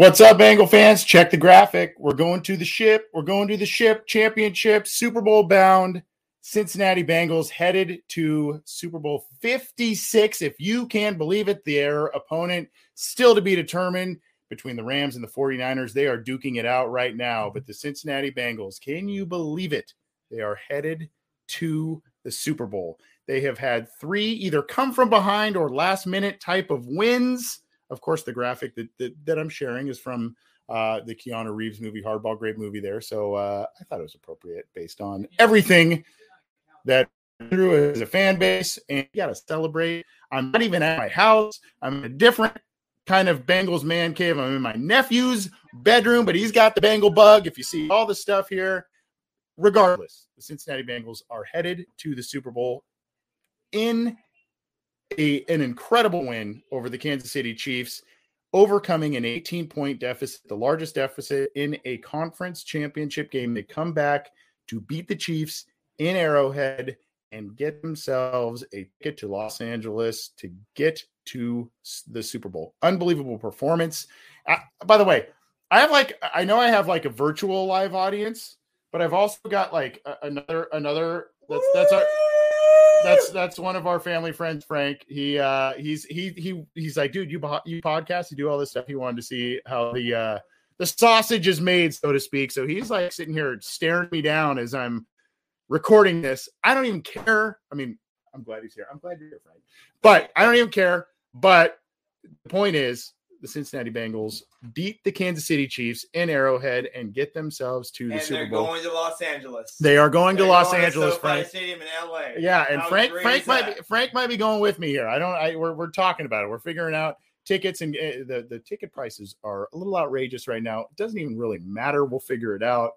What's up, Bengal fans? Check the graphic. We're going to the ship. We're going to the ship championship, Super Bowl bound. Cincinnati Bengals headed to Super Bowl 56. If you can believe it, their opponent still to be determined between the Rams and the 49ers. They are duking it out right now. But the Cincinnati Bengals, can you believe it? They are headed to the Super Bowl. They have had three either come from behind or last minute type of wins of course, the graphic that that, that I'm sharing is from uh, the Keanu Reeves movie, Hardball, great movie there. So uh, I thought it was appropriate based on everything that through as a fan base, and you got to celebrate. I'm not even at my house. I'm in a different kind of Bengals man cave. I'm in my nephew's bedroom, but he's got the Bengal bug. If you see all the stuff here, regardless, the Cincinnati Bengals are headed to the Super Bowl in a, an incredible win over the Kansas City Chiefs, overcoming an 18 point deficit, the largest deficit in a conference championship game. They come back to beat the Chiefs in Arrowhead and get themselves a ticket to Los Angeles to get to the Super Bowl. Unbelievable performance. By the way, I have like I know I have like a virtual live audience, but I've also got like a, another another that's that's our that's that's one of our family friends, Frank. He uh he's he he he's like, dude, you you podcast, you do all this stuff. He wanted to see how the uh the sausage is made, so to speak. So he's like sitting here staring me down as I'm recording this. I don't even care. I mean, I'm glad he's here. I'm glad you're here, Frank. But I don't even care. But the point is, the Cincinnati Bengals beat the Kansas City Chiefs in Arrowhead and get themselves to the and Super they're Bowl. going to Los Angeles. They are going They're to Los going Angeles, SoFi Frank. Stadium in LA. Yeah, and How Frank Frank might that? be, Frank might be going with me here. I don't. I we're, we're talking about it. We're figuring out tickets and uh, the the ticket prices are a little outrageous right now. It doesn't even really matter. We'll figure it out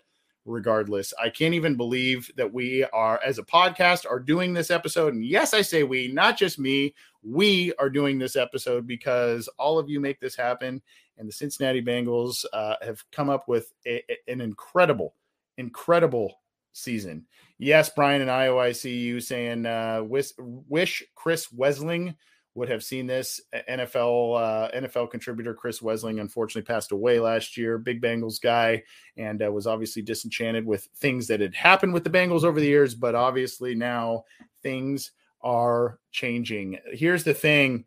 regardless. I can't even believe that we are as a podcast are doing this episode. And yes, I say we, not just me. We are doing this episode because all of you make this happen. And the Cincinnati Bengals uh, have come up with a, a- an incredible, incredible season. Yes, Brian and Iowa, I see you saying uh, wish, wish Chris Wesseling would have seen this. NFL uh, NFL contributor Chris Wesseling unfortunately passed away last year. Big Bengals guy, and uh, was obviously disenchanted with things that had happened with the Bengals over the years. But obviously now things are changing. Here's the thing: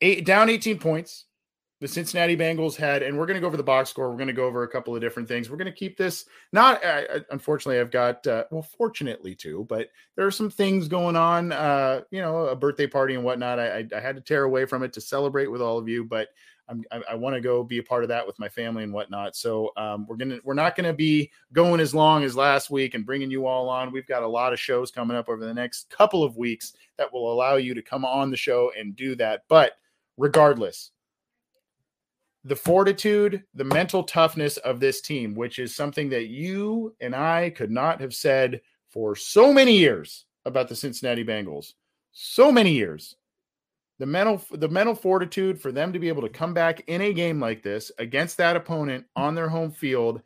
eight down 18 points the Cincinnati Bengals had, and we're going to go over the box score. We're going to go over a couple of different things. We're going to keep this not, uh, unfortunately, I've got, uh, well, fortunately too, but there are some things going on, uh, you know, a birthday party and whatnot. I, I, I had to tear away from it to celebrate with all of you, but I'm, I, I want to go be a part of that with my family and whatnot. So um, we're gonna we're not gonna be going as long as last week and bringing you all on. We've got a lot of shows coming up over the next couple of weeks that will allow you to come on the show and do that. But regardless, the fortitude, the mental toughness of this team, which is something that you and I could not have said for so many years about the Cincinnati Bengals. so many years. The mental the mental fortitude for them to be able to come back in a game like this against that opponent on their home field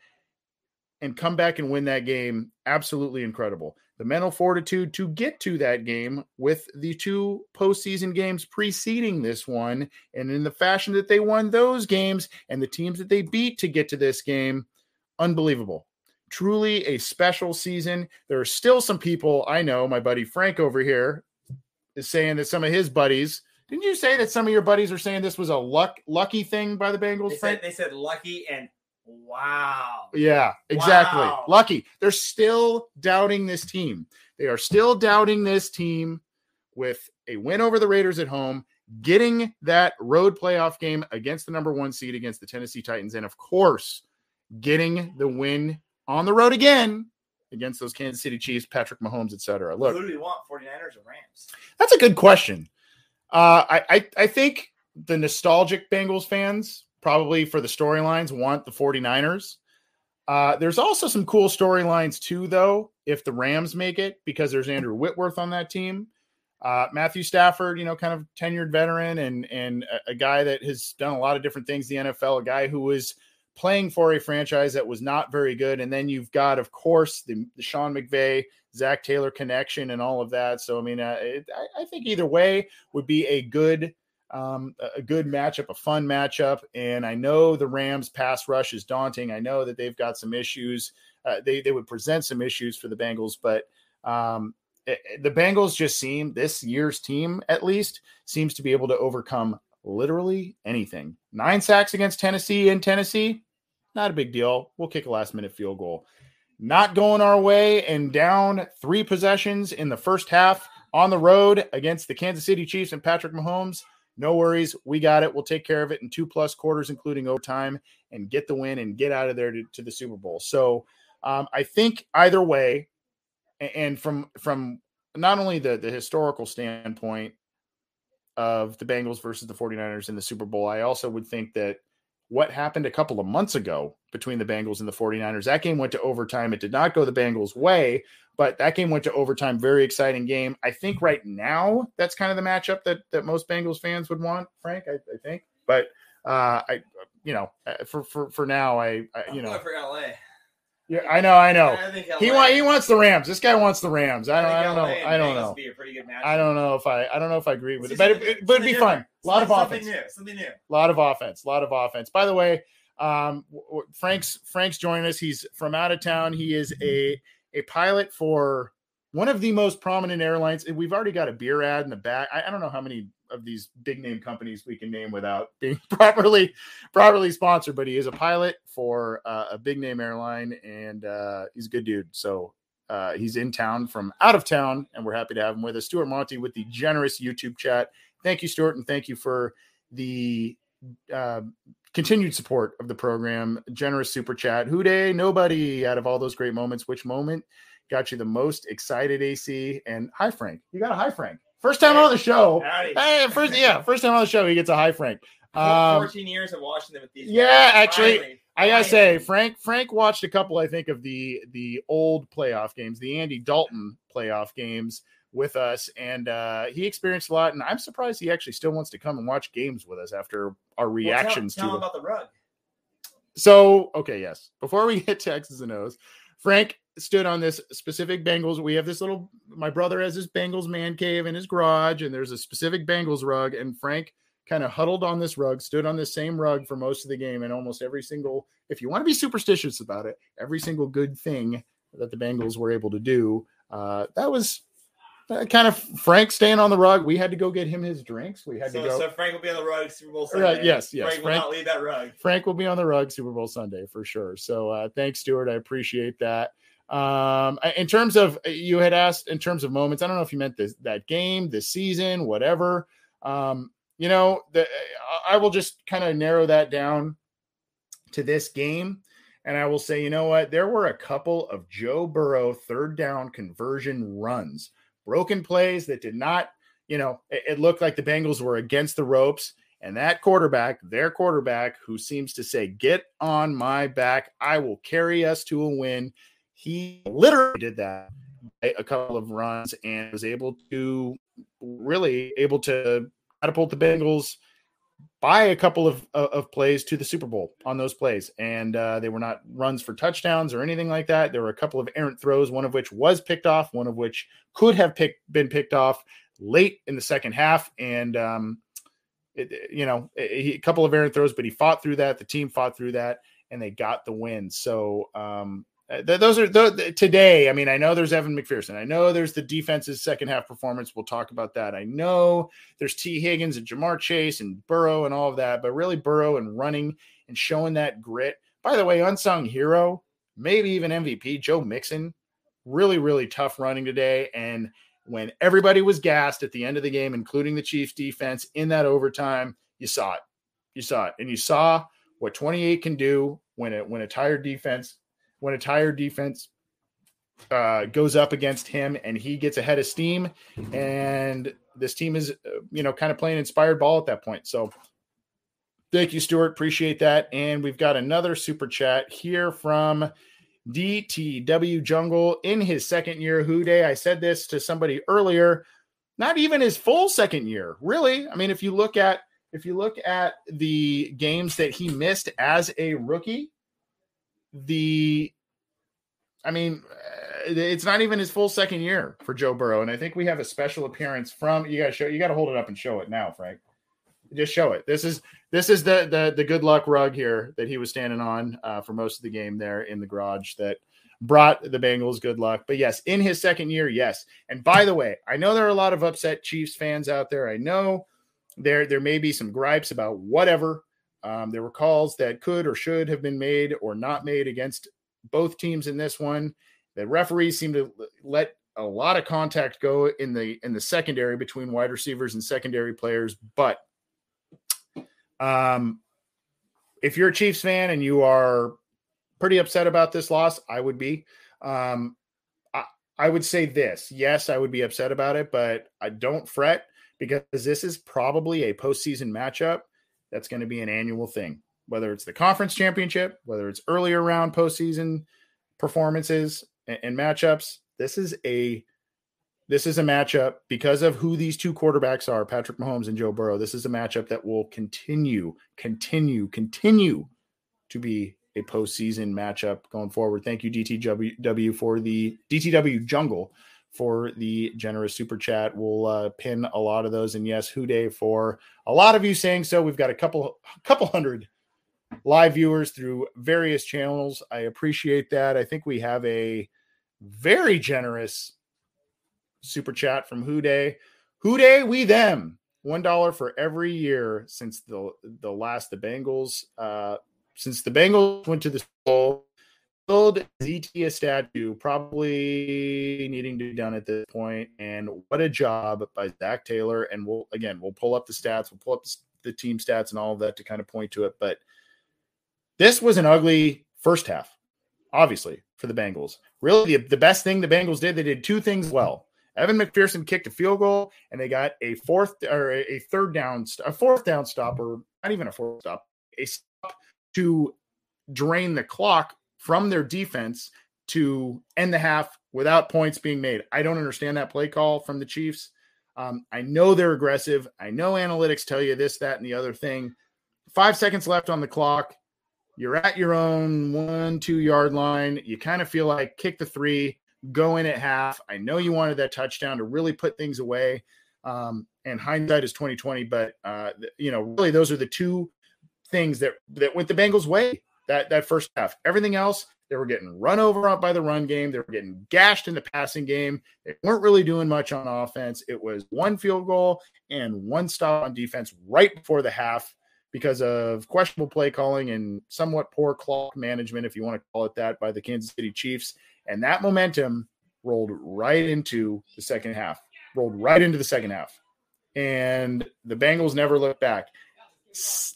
and come back and win that game absolutely incredible. The mental fortitude to get to that game with the two postseason games preceding this one, and in the fashion that they won those games and the teams that they beat to get to this game, unbelievable. Truly a special season. There are still some people I know, my buddy Frank over here is saying that some of his buddies didn't you say that some of your buddies are saying this was a luck lucky thing by the Bengals? They said, they said lucky and wow. Yeah, exactly. Wow. Lucky. They're still doubting this team. They are still doubting this team with a win over the Raiders at home, getting that road playoff game against the number one seed against the Tennessee Titans, and of course, getting the win on the road again against those Kansas City Chiefs, Patrick Mahomes, etc. Look, Who do we want? 49ers or Rams? that's a good question. Uh, I, I I think the nostalgic Bengals fans probably for the storylines want the 49ers. Uh, there's also some cool storylines too, though, if the Rams make it, because there's Andrew Whitworth on that team. Uh, Matthew Stafford, you know, kind of tenured veteran and and a, a guy that has done a lot of different things in the NFL, a guy who was playing for a franchise that was not very good. And then you've got, of course, the, the Sean McVay, Zac Taylor connection and all of that. So, I mean, uh, it, I, I think either way would be a good um, a- good matchup, a fun matchup. And I know the Rams pass rush is daunting. I know that they've got some issues. Uh, they, they would present some issues for the Bengals, but um, it- it- the Bengals just seem this year's team, at least, seems to be able to overcome literally anything. Nine sacks against Tennessee in Tennessee, not a big deal. We'll kick a last minute field goal. Not going our way and down three possessions in the first half on the road against the Kansas City Chiefs and Patrick Mahomes. No worries. We got it. We'll take care of it in two plus quarters, including overtime, and get the win and get out of there to, to the Super Bowl. So um, I think either way, and from from not only the the historical standpoint of the Bengals versus the 49ers in the Super Bowl, I also would think that what happened a couple of months ago between the Bengals and the 49ers, that game went to overtime. It did not go the Bengals' way, but that game went to overtime. Very exciting game. I think right now that's kind of the matchup that that most Bengals fans would want, Frank. I, I think, but uh, I, you know, uh, for for for now, I, I you know, for LA. Yeah, I know, I know. I. He want he wants the Rams. This guy wants the Rams. I don't, think I don't know. I don't know. Be a pretty good. I don't know if I I don't know if I agree with it, It's but it, something- it would be something fun. A lot of Something offense. new. Something new. A lot of offense, a lot of offense. By the way, um, Frank's Frank's joining us. He's from out of town. He is a a pilot for one of the most prominent airlines. We've already got a beer ad in the back. I, I don't know how many of these big name companies we can name without being properly properly sponsored, but he is a pilot for uh, a big name airline, and uh, he's a good dude. So. Uh, he's in town from out of town, and we're happy to have him with us. Stuart Monty with the generous YouTube chat. Thank you, Stuart, and thank you for the uh, continued support of the program. Generous super chat. Who Dey? Nobody out of all those great moments. Which moment got you the most excited, AC? And hi, Frank. You got a hi, Frank. First time on the show. Howdy. Hey, first, yeah, first time on the show, he gets a high Frank. Um, 14 years of watching them with these. yeah, guys. actually, Finally, I gotta say. Frank Frank watched a couple, I think, of the the old playoff games, the Andy Dalton playoff games with us, and uh, he experienced a lot. And I'm surprised he actually still wants to come and watch games with us after our Well, tell- reactions tell, to them. about the rug. So, okay, yes. Before we get Texas and O's, Frank stood on this specific Bengals. We have this little, my brother has this Bengals man cave in his garage, and there's a specific Bengals rug. And Frank kind of huddled on this rug, stood on this same rug for most of the game. And almost every single, if you want to be superstitious about it, every single good thing that the Bengals were able to do, uh, that was uh, kind of Frank staying on the rug. We had to go get him his drinks. We had to So, go. so Frank will be on the rug Super Bowl Right, Sunday. yes, yes, Frank will not leave that rug. Frank will be on the rug Super Bowl Sunday for sure. So uh, thanks, Stuart. I appreciate that. Um, in terms of you had asked in terms of moments, I don't know if you meant this that game, this season, whatever. Um, you know, the, I will just kind of narrow that down to this game. And I will say, you know what? There were a couple of Joe Burrow third down conversion runs, broken plays that did not, you know, it, it looked like the Bengals were against the ropes. And that quarterback, their quarterback, who seems to say, Get on my back, I will carry us to a win. He literally did that. a couple of runs and was able to really able to catapult the Bengals by a couple of, of plays to the Super Bowl on those plays. And uh, they were not runs for touchdowns or anything like that. There were a couple of errant throws, one of which was picked off, one of which could have picked, been picked off late in the second half. And, um, it, you know, a, a couple of errant throws, but he fought through that. The team fought through that and they got the win. So, um, uh, Uh, those are today. I mean, I know there's Evan McPherson. I know there's the defense's second half performance. We'll talk about that. I know there's Tee Higgins and Ja'Marr Chase and Burrow and all of that, but really Burrow and running and showing that grit. By the way, unsung hero, maybe even MVP, Joe Mixon, really, really tough running today. And when everybody was gassed at the end of the game, including the Chiefs defense in that overtime, you saw it. You saw it. And you saw what 28 can do when it when a tired defense when a tired defense uh, goes up against him and he gets ahead of steam. And this team is, uh, you know, kind of playing inspired ball at that point. So thank you, Stuart. Appreciate that. And we've got another super chat here from DTW Jungle in his second year. Who Dey? I said this to somebody earlier. Not even his full second year, really. I mean, if you look at if you look at the games that he missed as a rookie, the I mean, uh, it's not even his full second year for Joe Burrow, and I think we have a special appearance from you. Got to show you got to hold it up and show it now, Frank. Just show it. This is this is the the the good luck rug here that he was standing on uh, for most of the game there in the garage that brought the Bengals good luck. But yes, in his second year, yes. And by the way, I know there are a lot of upset Chiefs fans out there. I know there there may be some gripes about whatever um, there were calls that could or should have been made or not made against both teams in this one. The referees seem to let a lot of contact go in the in the secondary between wide receivers and secondary players. But um, if you're a Chiefs fan and you are pretty upset about this loss, I would be. Um, I, I would say this: yes, I would be upset about it, but I don't fret because this is probably a postseason matchup that's going to be an annual thing, whether it's the conference championship, whether it's earlier round postseason performances and, and matchups. This is a this is a matchup because of who these two quarterbacks are, Patrick Mahomes and Joe Burrow. This is a matchup that will continue, continue, continue to be a postseason matchup going forward. Thank you, DTW for the DTW Jungle for the generous super chat. We'll uh, pin a lot of those. And yes, Who Dey for a lot of you saying so. We've got a couple, a couple hundred live viewers through various channels. I appreciate that. I think we have a very generous super chat from Who Dey. Who Dey, we them. One dollar for every year since the the last the Bengals uh since the Bengals went to the Bowl build ZT a statue, probably needing to be done at this point. And what a job by Zac Taylor. And we'll again, we'll pull up the stats, we'll pull up the team stats and all of that to kind of point to it. But this was an ugly first half, obviously, for the Bengals. Really, the, the best thing the Bengals did, they did two things well. Evan McPherson kicked a field goal, and they got a fourth or a third down, a fourth down stop, or not even a fourth stop, a stop to drain the clock from their defense to end the half without points being made. I don't understand that play call from the Chiefs. Um, I know they're aggressive. I know analytics tell you this, that, and the other thing. Five seconds left on the clock. You're at your own one, two yard line. You kind of feel like kick the three, go in at half. I know you wanted that touchdown to really put things away. Um, and hindsight is 2020, but uh, you know, really those are the two things that that went the Bengals' way that that first half. Everything else, they were getting run over by the run game. They were getting gashed in the passing game. They weren't really doing much on offense. It was one field goal and one stop on defense right before the half because of questionable play calling and somewhat poor clock management, if you want to call it that, by the Kansas City Chiefs. And that momentum rolled right into the second half, rolled right into the second half. And the Bengals never looked back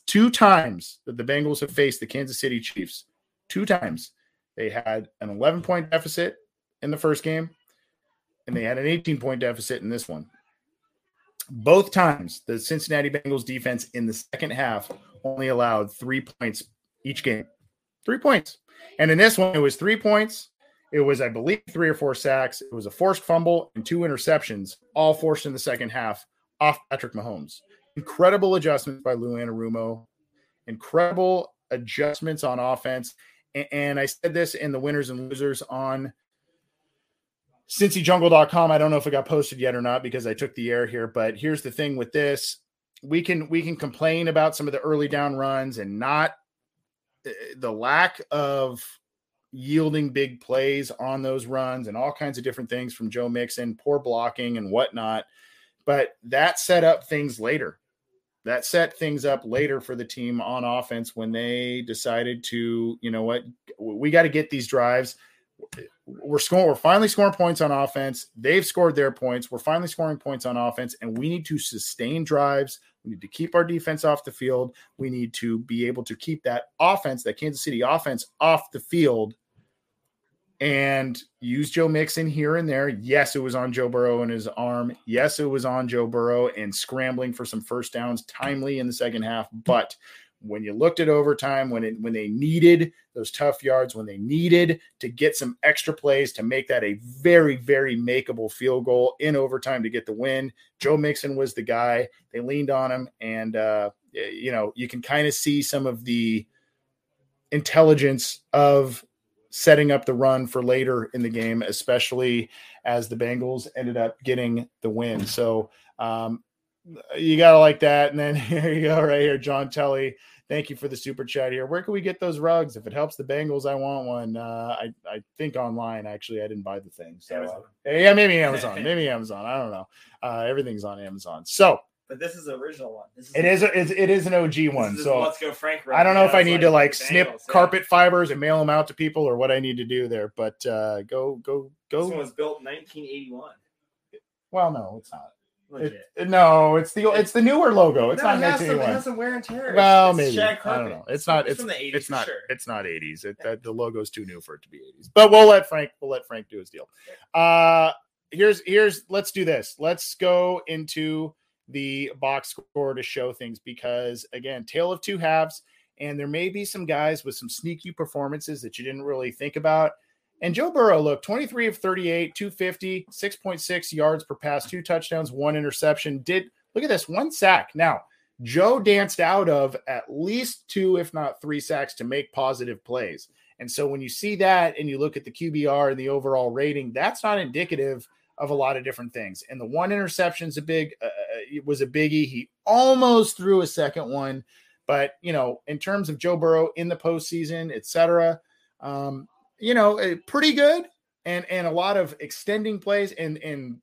two times that the Bengals have faced the Kansas City Chiefs, two times they had an 11 point deficit in the first game, and they had an 18 point deficit in this one. Both times, the Cincinnati Bengals defense in the second half only allowed three points each game. Three points. And in this one, it was three points It was, I believe, three or four sacks. It was a forced fumble and two interceptions, all forced in the second half off Patrick Mahomes. Incredible adjustments by Lou Anarumo. Incredible adjustments on offense. A- And I said this in the winners and losers on cincyjungle.com. I don't know if it got posted yet or not because I took the air here, but here's the thing with this. We can we can complain about some of the early down runs and not uh, the lack of yielding big plays on those runs and all kinds of different things from Joe Mixon, poor blocking and whatnot. But that set up things later. That set things up later for the team on offense when they decided to, you know what, we got to get these drives. We're scoring, we're finally scoring points on offense. They've scored their points. We're finally scoring points on offense, and we need to sustain drives. We need to keep our defense off the field. We need to be able to keep that offense, that Kansas City offense, off the field and use Joe Mixon here and there. Yes, it was on Joe Burrow and his arm. Yes, it was on Joe Burrow and scrambling for some first downs timely in the second half. But when you looked at overtime, when it when they needed those tough yards, when they needed to get some extra plays to make that a very, very makeable field goal in overtime to get the win, Joe Mixon was the guy. They leaned on him, and uh, you know you can kind of see some of the intelligence of setting up the run for later in the game, especially as the Bengals ended up getting the win. So um, you got to like that. And then here you go, right here, John Telly. Thank you for the super chat here. Where can we get those rugs? If it helps the Bengals, I want one. Uh, I I think online. Actually, I didn't buy the thing. So uh, yeah, maybe Amazon. maybe Amazon. I don't know. Uh, everything's on Amazon. So But this is the original one. This is it is. A, it, it is an OG this one. is So let's go Frank. I don't know run. if I It's need to like snip Bengals, yeah. carpet fibers and mail them out to people or what I need to do there. But uh, go, go, This one go. was built in 1981. Well, no, it's not. Legit. It, it- no, it's the it's the newer logo. It's No, not it has, some, it 1981. has some wear and tear. Well, it's maybe shag I don't know. It's not. It's It's from the 80s. it's not. Sure. It's not 80s. It, that the logo's too new for it to be 80s. But we'll let Frank. We'll let Frank do his deal. Uh here's here's. Let's do this. Let's go into the box score to show things because again, tale of two halves, and there may be some guys with some sneaky performances that you didn't really think about. And Joe Burrow, look, 23 of 38, 250, 6.6 yards per pass, two touchdowns, one interception. Did look at this, one sack. Now, Joe danced out of at least two, if not three sacks to make positive plays. And so when you see that and you look at the QBR and the overall rating, that's not indicative of a lot of different things. And the one interception's a big uh, it was a biggie. He almost threw a second one, but you know, in terms of Joe Burrow in the postseason, et cetera, um, you know, eh, pretty good and and a lot of extending plays and and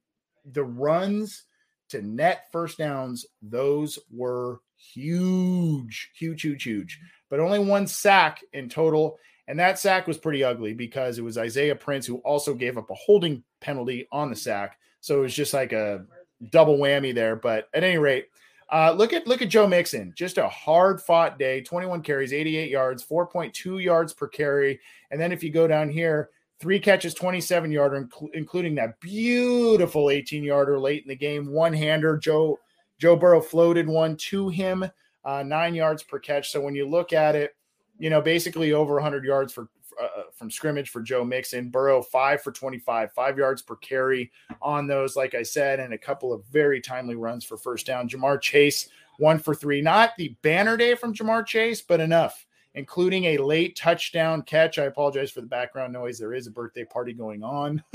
the runs to net first downs, those were huge, huge, huge, huge. But only one sack in total. And that sack was pretty ugly because it was Isaiah Prince who also gave up a holding penalty on the sack. So it was just like a double whammy there. But at any rate, uh, look at look at Joe Mixon. Just a hard fought day. 21 carries, 88 yards, 4.2 yards per carry. And then if you go down here, three catches, 27 yarder, inc- including that beautiful 18 yarder late in the game, one hander. Joe Joe Burrow floated one to him, uh, nine yards per catch. So when you look at it, you know, basically over 100 yards for uh, from scrimmage for Joe Mixon. Burrow five for 25, five yards per carry on those, like I said, and a couple of very timely runs for first down. Ja'Marr Chase one for three, not the banner day from Ja'Marr Chase, but enough. Including a late touchdown catch. I apologize for the background noise. There is a birthday party going on.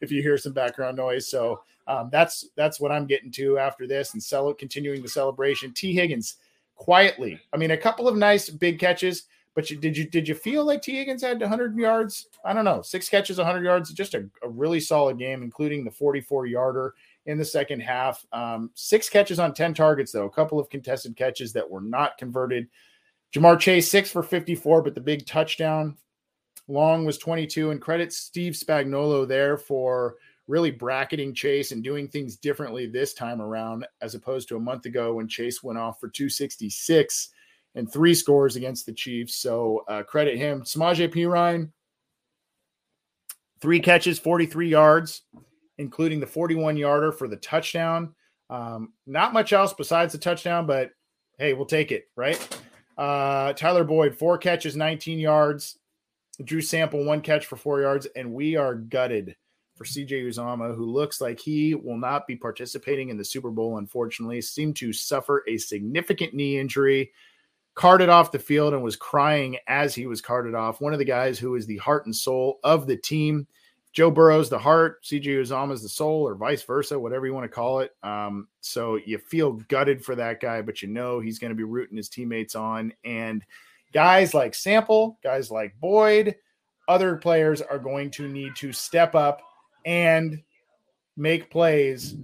if you hear some background noise, so um, that's that's what I'm getting to after this, and sell continuing the celebration. Tee Higgins quietly. I mean, a couple of nice big catches. But you, did you did you feel like Tee Higgins had 100 yards? I don't know, six catches, 100 yards, just a, a really solid game, including the 44 yarder in the second half. Um, six catches on 10 targets, though, a couple of contested catches that were not converted. Ja'Marr Chase six for 54, but the big touchdown. Long was 22, and credit Steve Spagnuolo there for really bracketing Chase and doing things differently this time around, as opposed to a month ago when Chase went off for 266 and three scores against the Chiefs. So uh, credit him. Samaje Perine, three catches, 43 yards, including the 41 yarder for the touchdown. Um, not much else besides the touchdown, but hey, we'll take it, right? Uh, Tyler Boyd, four catches, 19 yards, Drew Sample, one catch for four yards, and we are gutted for CJ Uzomah, who looks like he will not be participating in the Super Bowl, unfortunately. Seemed to suffer a significant knee injury, carted off the field, and was crying as he was carted off. One of the guys who is the heart and soul of the team. Joe Burrow's the heart, CJ Uzomah's the soul, or vice versa, whatever you want to call it. Um, so you feel gutted for that guy, but you know he's going to be rooting his teammates on. And guys like Sample, guys like Boyd, other players are going to need to step up and make plays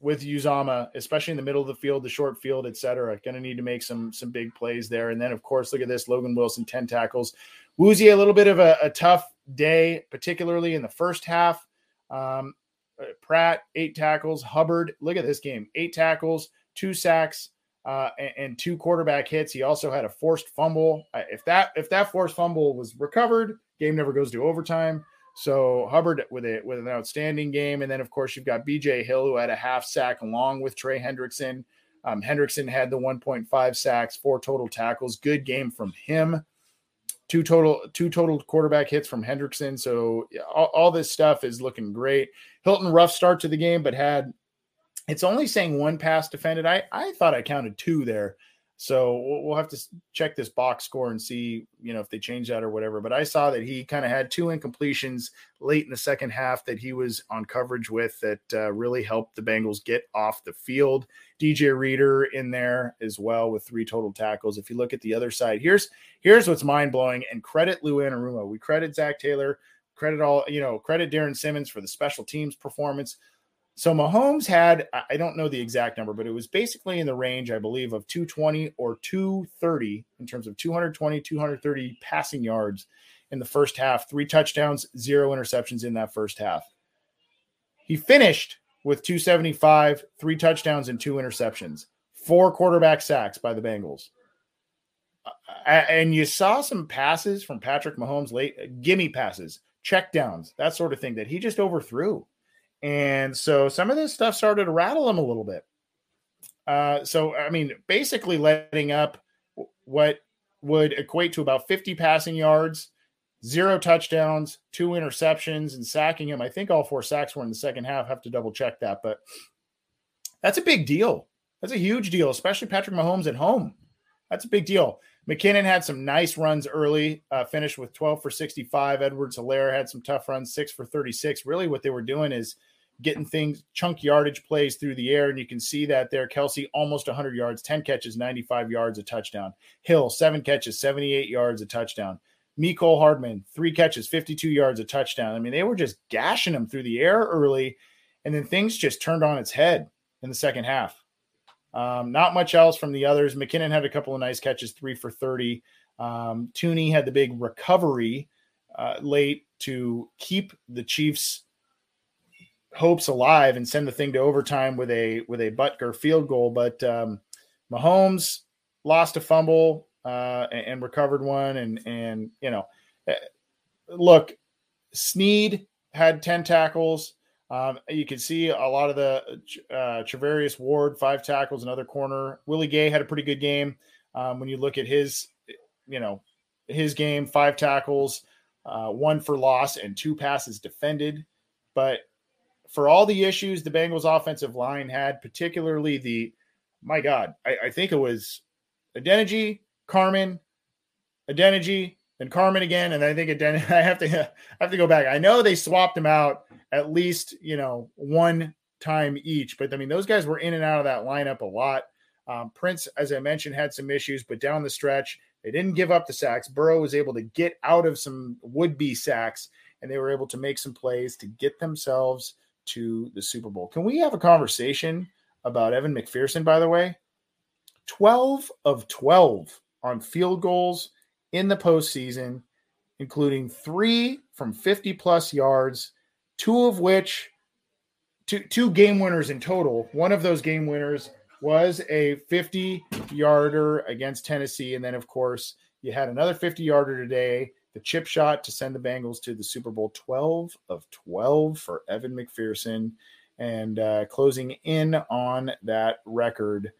with Uzomah, especially in the middle of the field, the short field, et cetera. Going to need to make some some big plays there. And then, of course, look at this: Logan Wilson, ten tackles. Woozy, a little bit of a, a tough day, particularly in the first half. Um, uh, Pratt, eight tackles. Hubbard, look at this game: eight tackles, two sacks, uh, and, and, two quarterback hits. He also had a forced fumble. If that if that forced fumble was recovered, game never goes to overtime. So Hubbard with it with an outstanding game, and then of course you've got B.J. Hill who had a half sack along with Trey Hendrickson. Um, Hendrickson had the 1.5 sacks, four total tackles. Good game from him. Two total two total quarterback hits from Hendrickson. So all, all this stuff is looking great. Hilton rough start to the game, but had it's only saying one pass defended. I I thought I counted two there. So we'll have to check this box score and see, you know, if they change that or whatever. But I saw that he kind of had two incompletions late in the second half that he was on coverage with that uh, really helped the Bengals get off the field. DJ Reader in there as well with three total tackles. If you look at the other side, here's here's what's mind blowing. And credit Lou Anarumo. We credit Zac Taylor. Credit all you know. Credit Darrin Simmons for the special teams performance. So Mahomes had, I don't know the exact number, but it was basically in the range, I believe, of 220 or 230 in terms of 220, 230 passing yards in the first half, three touchdowns, zero interceptions in that first half. He finished with 275, three touchdowns, and two interceptions, four quarterback sacks by the Bengals. Uh, and you saw some passes from Patrick Mahomes late, uh, gimme passes, check downs, that sort of thing that he just overthrew. And so some of this stuff started to rattle him a little bit. Uh, so, I mean, basically letting up what would equate to about 50 passing yards, zero touchdowns, two interceptions, and sacking him. I think all four sacks were in the second half. have to double check that, but that's a big deal. That's a huge deal, especially Patrick Mahomes at home. That's a big deal. McKinnon had some nice runs early, uh, finished with 12 for 65. Edwards Helaire had some tough runs, six for 36. Really, what they were doing is getting things, chunk yardage plays through the air. And you can see that there. Kelce almost 100 yards, 10 catches, 95 yards, a touchdown. Hill, seven catches, 78 yards, a touchdown. Mecole Hardman, three catches, 52 yards, a touchdown. I mean, they were just gashing them through the air early. And then things just turned on its head in the second half. Um, not much else from the others. McKinnon had a couple of nice catches, three for 30. Um, Thuney had the big recovery uh, late to keep the Chiefs' hopes alive and send the thing to overtime with a with a Butker field goal. But um, Mahomes lost a fumble uh, and, and, recovered one, and and you know, eh, look, Sneed had ten tackles. Um, you can see a lot of the uh, Charvarius Ward, five tackles, another corner. Willie Gay had a pretty good game. Um, when you look at his, you know, his game, five tackles, uh, one for loss, and two passes defended. But for all the issues the Bengals offensive line had, particularly the, my God, I, I think it was Adeniji, Carman, Adeniji, then Carman again, and I think Adeniji. I have to, I have to go back. I know they swapped him out at least you know one time each. But I mean, those guys were in and out of that lineup a lot. Um, Prince, as I mentioned, had some issues, but down the stretch, they didn't give up the sacks. Burrow was able to get out of some would be sacks, and they were able to make some plays to get themselves to the Super Bowl. Can we have a conversation about Evan McPherson, by the way? 12 of 12 on field goals in the postseason, including three from 50 plus yards two of which two two game winners in total. One of those game winners was a 50 yarder against Tennessee, and then of course you had another 50 yarder today. The chip shot to send the Bengals to the Super Bowl 12 of 12 for Evan McPherson, and uh, closing in on that record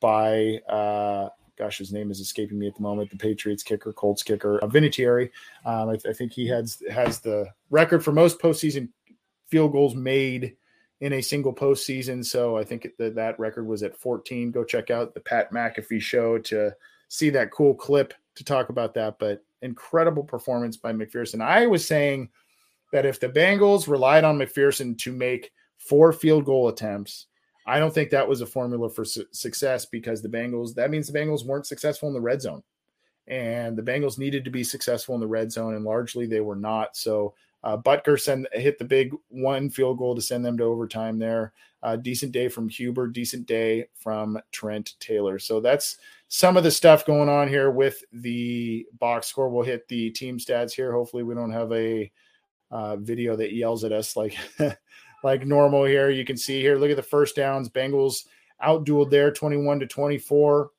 by uh, gosh, his name is escaping me at the moment. The Patriots kicker, Colts kicker, uh, Vinatieri. Um, I, th- I think he has has the record for most postseason field goals made in a single postseason. So I think that that record was at 14. Go check out the Pat McAfee show to see that cool clip to talk about that. But incredible performance by McPherson. I was saying that if the Bengals relied on McPherson to make four field goal attempts, I don't think that was a formula for su- success because the Bengals, that means the Bengals weren't successful in the red zone. And the Bengals needed to be successful in the red zone, and largely they were not. So uh, Butker send, hit the big one field goal to send them to overtime there. Uh, decent day from Huber, decent day from Trent Taylor. So that's some of the stuff going on here with the box score. We'll hit the team stats here. Hopefully, we don't have a uh, video that yells at us like like normal here. You can see here. Look at the first downs. Bengals outdueled there, twenty-one to twenty-four.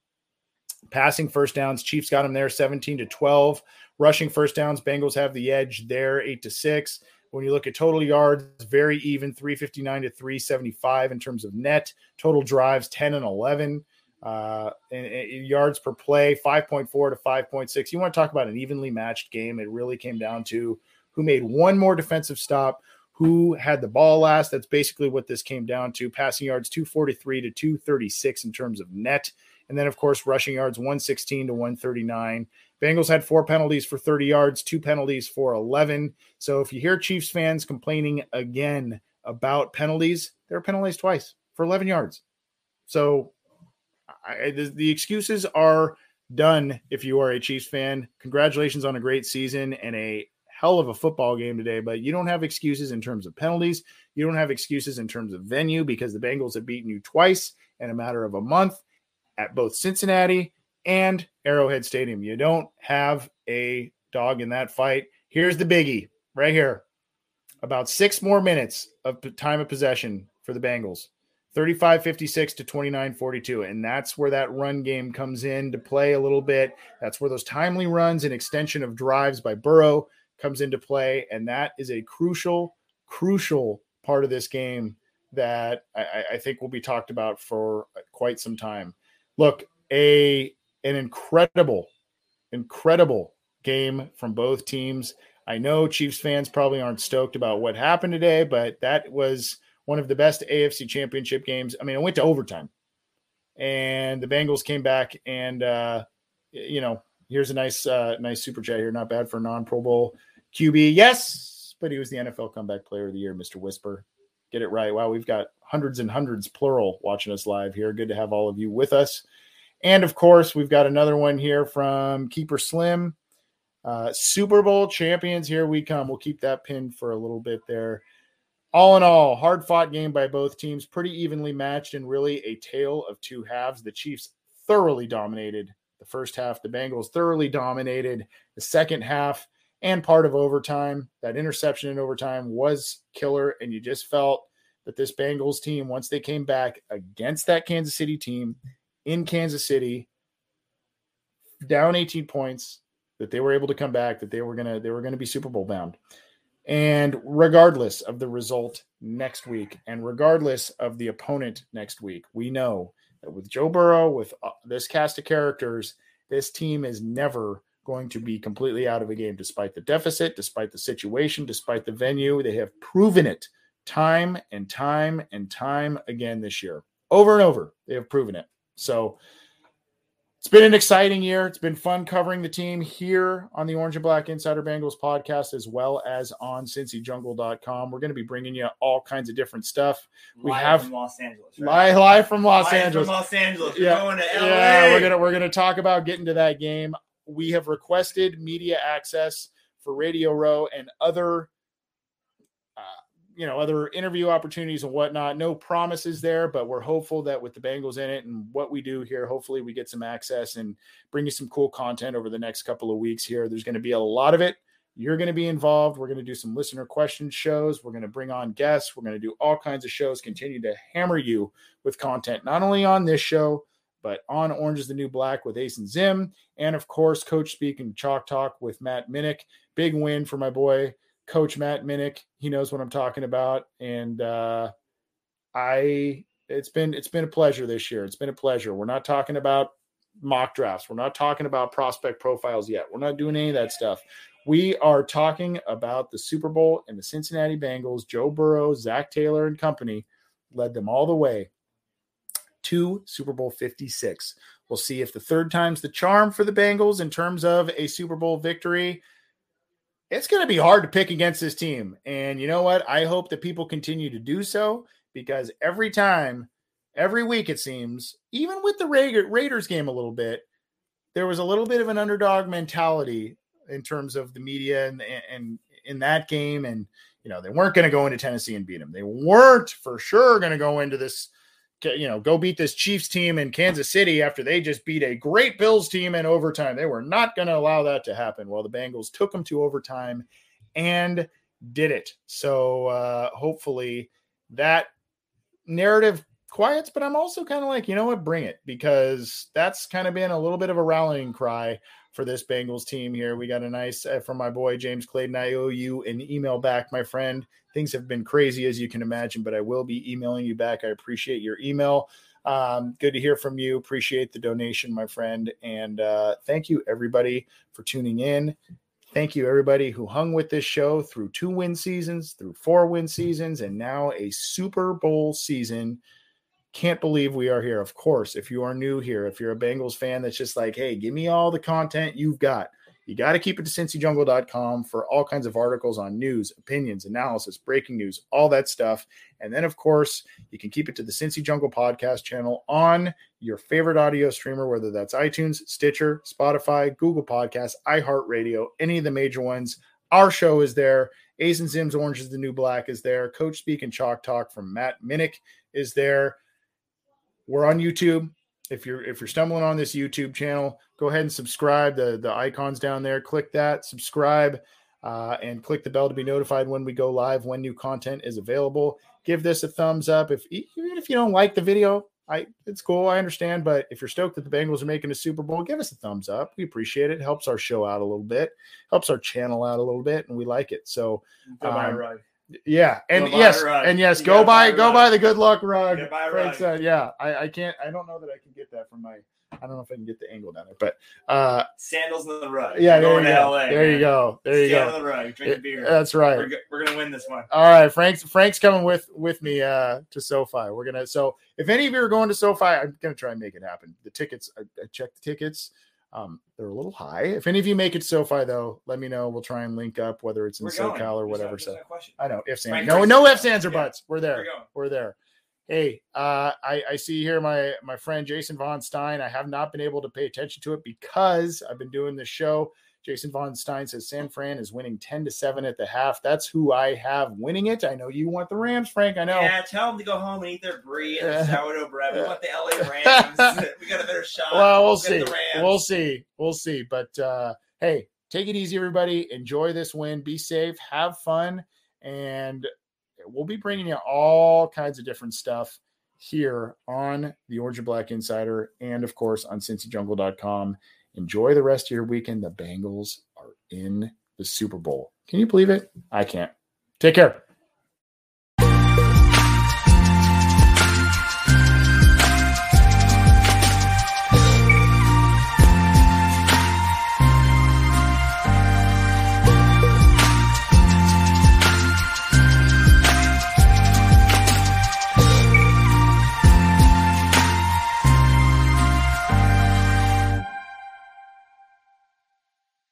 Passing first downs, Chiefs got them there, seventeen to twelve. Rushing first downs, Bengals have the edge there, eight to six. When you look at total yards, very even, 359 to 375 in terms of net. Total drives, 10 and 11. Uh, and, and yards per play, 5.4 to 5.6. You want to talk about an evenly matched game? It really came down to who made one more defensive stop, who had the ball last. That's basically what this came down to. Passing yards, 243 to 236 in terms of net. And then, of course, rushing yards, 116 to 139. Bengals had four penalties for 30 yards, two penalties for 11. So if you hear Chiefs fans complaining again about penalties, they are penalized twice for 11 yards. So I, the, the excuses are done if you are a Chiefs fan. Congratulations on a great season and a hell of a football game today, but you don't have excuses in terms of penalties. You don't have excuses in terms of venue because the Bengals have beaten you twice in a matter of a month at both Cincinnati and Arrowhead Stadium. You don't have a dog in that fight. Here's the biggie right here. About six more minutes of time of possession for the Bengals. 35 56 to 29 42. And that's where that run game comes in to play a little bit. That's where those timely runs and extension of drives by Burrow comes into play. And that is a crucial, crucial part of this game that I, I think will be talked about for uh, quite some time. Look, a an incredible, incredible game from both teams. I know Chiefs fans probably aren't stoked about what happened today, but that was one of the best AFC championship games. I mean, it went to overtime and the Bengals came back and, uh, you know, here's a nice, uh, nice super chat here. Not bad for non Pro Bowl QB. Yes, but he was the NFL comeback player of the year, Mr. Whisper. Get it right. Wow, we've got hundreds and hundreds, plural, watching us live here. Good to have all of you with us. And of course, we've got another one here from Keeper Slim. Uh, Super Bowl champions, here we come. We'll keep that pinned for a little bit there. All in all, hard fought game by both teams, pretty evenly matched, and really a tale of two halves. The Chiefs thoroughly dominated the first half, the Bengals thoroughly dominated the second half and part of overtime. That interception in overtime was killer, and you just felt that this Bengals team, once they came back against that Kansas City team, in Kansas City, down 18 points, that they were able to come back, that they were gonna they were gonna be Super Bowl bound. And regardless of the result next week, and regardless of the opponent next week, we know that with Joe Burrow, with uh, this cast of characters, this team is never going to be completely out of a game, despite the deficit, despite the situation, despite the venue. They have proven it time and time and time again this year. Over and over, they have proven it. So it's been an exciting year. It's been fun covering the team here on the Orange and Black Insider Bengals podcast, as well as on CincyJungle.com. We're going to be bringing you all kinds of different stuff. We live have from Los Angeles. live, live from Los Live Angeles. From Los Angeles. We're Yeah, going to LA. Yeah, we're gonna we're gonna talk about getting to that game. We have requested media access for Radio Row and other, you know, other interview opportunities and whatnot. No promises there, but we're hopeful that with the Bengals in it and what we do here, hopefully we get some access and bring you some cool content over the next couple of weeks. Here, there's going to be a lot of it. You're going to be involved. We're going to do some listener question shows. We're going to bring on guests. We're going to do all kinds of shows. Continue to hammer you with content, not only on this show but on Orange is the New Black with Ace and Zim, and of course, Coach Speak and Chalk Talk with Matt Minnick. Big win for my boy, Coach Matt Minnick. He knows what I'm talking about, and uh, I it's been it's been a pleasure this year. It's been a pleasure. We're not talking about mock drafts. We're not talking about prospect profiles yet. We're not doing any of that stuff. We are talking about the Super Bowl and the Cincinnati Bengals. Joe Burrow, Zac Taylor, and company led them all the way to Super Bowl 56. We'll see if the third time's the charm for the Bengals in terms of a Super Bowl victory. It's going to be hard to pick against this team. And you know what? I hope that people continue to do so because every time, every week, it seems, even with the Raiders game a little bit, there was a little bit of an underdog mentality in terms of the media and, and in that game. And, you know, they weren't going to go into Tennessee and beat them. They weren't for sure going to go into this you know, go beat this Chiefs team in Kansas City after they just beat a great Bills team in overtime. They were not going to allow that to happen. Well, the Bengals took them to overtime and did it. So uh, hopefully that narrative quiets, but I'm also kind of like, you know what, bring it because that's kind of been a little bit of a rallying cry for this Bengals team here. We got a nice uh, from my boy James Clayton. I owe you an email back, my friend. Things have been crazy as you can imagine, but I will be emailing you back. I appreciate your email. Um, good to hear from you. Appreciate the donation, my friend. And uh, thank you, everybody, for tuning in. Thank you, everybody who hung with this show through two win seasons, through four win seasons, and now a Super Bowl season. Can't believe we are here. Of course, if you are new here, if you're a Bengals fan that's just like, hey, give me all the content you've got, you got to keep it to cincyjungle.com for all kinds of articles on news, opinions, analysis, breaking news, all that stuff. And then, of course, you can keep it to the Cincy Jungle podcast channel on your favorite audio streamer, whether that's iTunes, Stitcher, Spotify, Google Podcasts, iHeartRadio, any of the major ones. Our show is there. Ace and Zim's Orange is the New Black is there. Coach Speak and Chalk Talk from Matt Minnick is there. We're on YouTube. If you're if you're stumbling on this YouTube channel, go ahead and subscribe. The the icons down there, click that, subscribe, uh, and click the bell to be notified when we go live when new content is available. Give this a thumbs up. If even if you don't like the video, I it's cool. I understand, but if you're stoked that the Bengals are making a Super Bowl, give us a thumbs up. We appreciate it. helps our show out a little bit, helps our channel out a little bit, and we like it. So, um, yeah, and yes, and yes, go buy, go buy the good luck rug. Frank said, yeah, I, I can't, I don't know that I can get that from my. I don't know if I can get the angle down there, but uh sandals in the rug. Yeah, there you go. LA, there you go. There you Stand go. on the rug, drink a beer. That's right. We're, we're gonna win this one. All right, Frank's Frank's coming with with me uh to SoFi. We're gonna so if any of you are going to SoFi, I'm gonna try and make it happen. The tickets, I, I checked the tickets. Um, they're a little high. If any of you make it SoFi though, let me know. We'll try and link up, whether it's in We're SoCal going. or whatever. so question. I know ifs and no no ifs ands or buts. We're there. We're. We're there. Hey, uh, I, I see here my my friend Jason Von Stein. I have not been able to pay attention to it because I've been doing this show. Jason Von Stein says San Fran is winning 10 to 7 at the half. That's who I have winning it. I know you want the Rams, Frank. I know. Yeah, tell them to go home and eat their brie and sourdough bread. We want the LA Rams. we got a better shot. well, we'll Get see. We'll see. We'll see. But uh, hey, take it easy, everybody. Enjoy this win. Be safe. Have fun. And we'll be bringing you all kinds of different stuff here on the Orange and Black Insider and, of course, on cincyjungle.com. Enjoy the rest of your weekend. The Bengals are in the Super Bowl. Can you believe it? I can't. Take care.